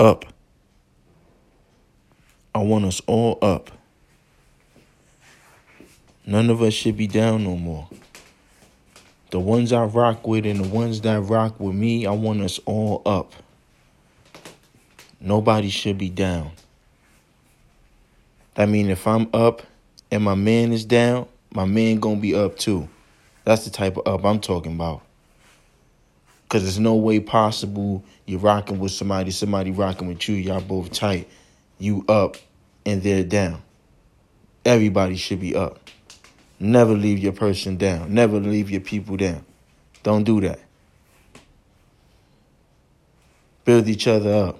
up. I want us all up. None of us should be down no more. The ones I rock with and the ones that rock with me, I want us all up. Nobody should be down. That mean if I'm up and my man is down, my man gonna be up too. That's the type of up I'm talking about. Cause there's no way possible you're rocking with somebody, somebody rocking with you, y'all both tight, you up and they're down. Everybody should be up. Never leave your person down. Never leave your people down. Don't do that. Build each other up.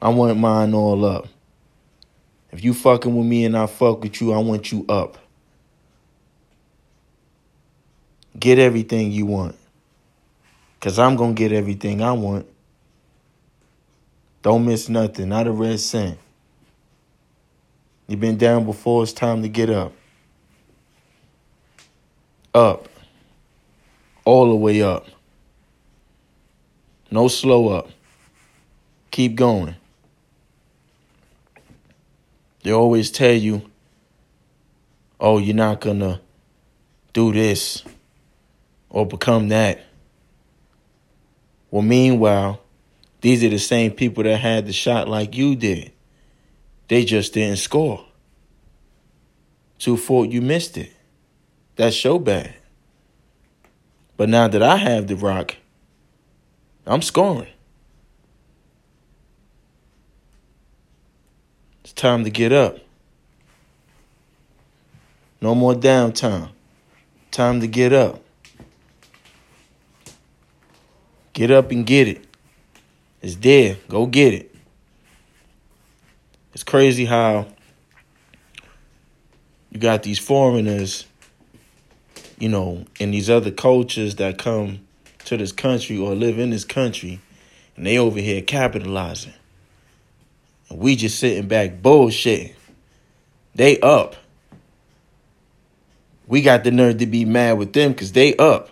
I want mine all up. If you fucking with me and I fuck with you, I want you up. Get everything you want. Cause I'm gonna get everything I want. Don't miss nothing, not a red cent. You've been down before, it's time to get up. Up. All the way up. No slow up. Keep going. They always tell you, oh, you're not going to do this or become that. Well, meanwhile, these are the same people that had the shot like you did. They just didn't score. Two four, you missed it. That's show bad. But now that I have the rock, I'm scoring. It's time to get up. No more downtime. Time to get up. Get up and get it. It's there. Go get it. It's crazy how you got these foreigners, you know, and these other cultures that come to this country or live in this country, and they over here capitalizing. And we just sitting back bullshitting. They up. We got the nerve to be mad with them because they up.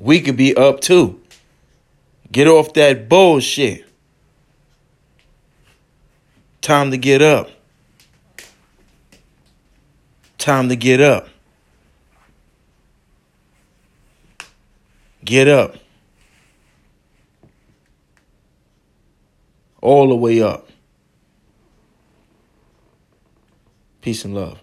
We could be up too. Get off that bullshit. Time to get up. Time to get up. Get up. All the way up. Peace and love.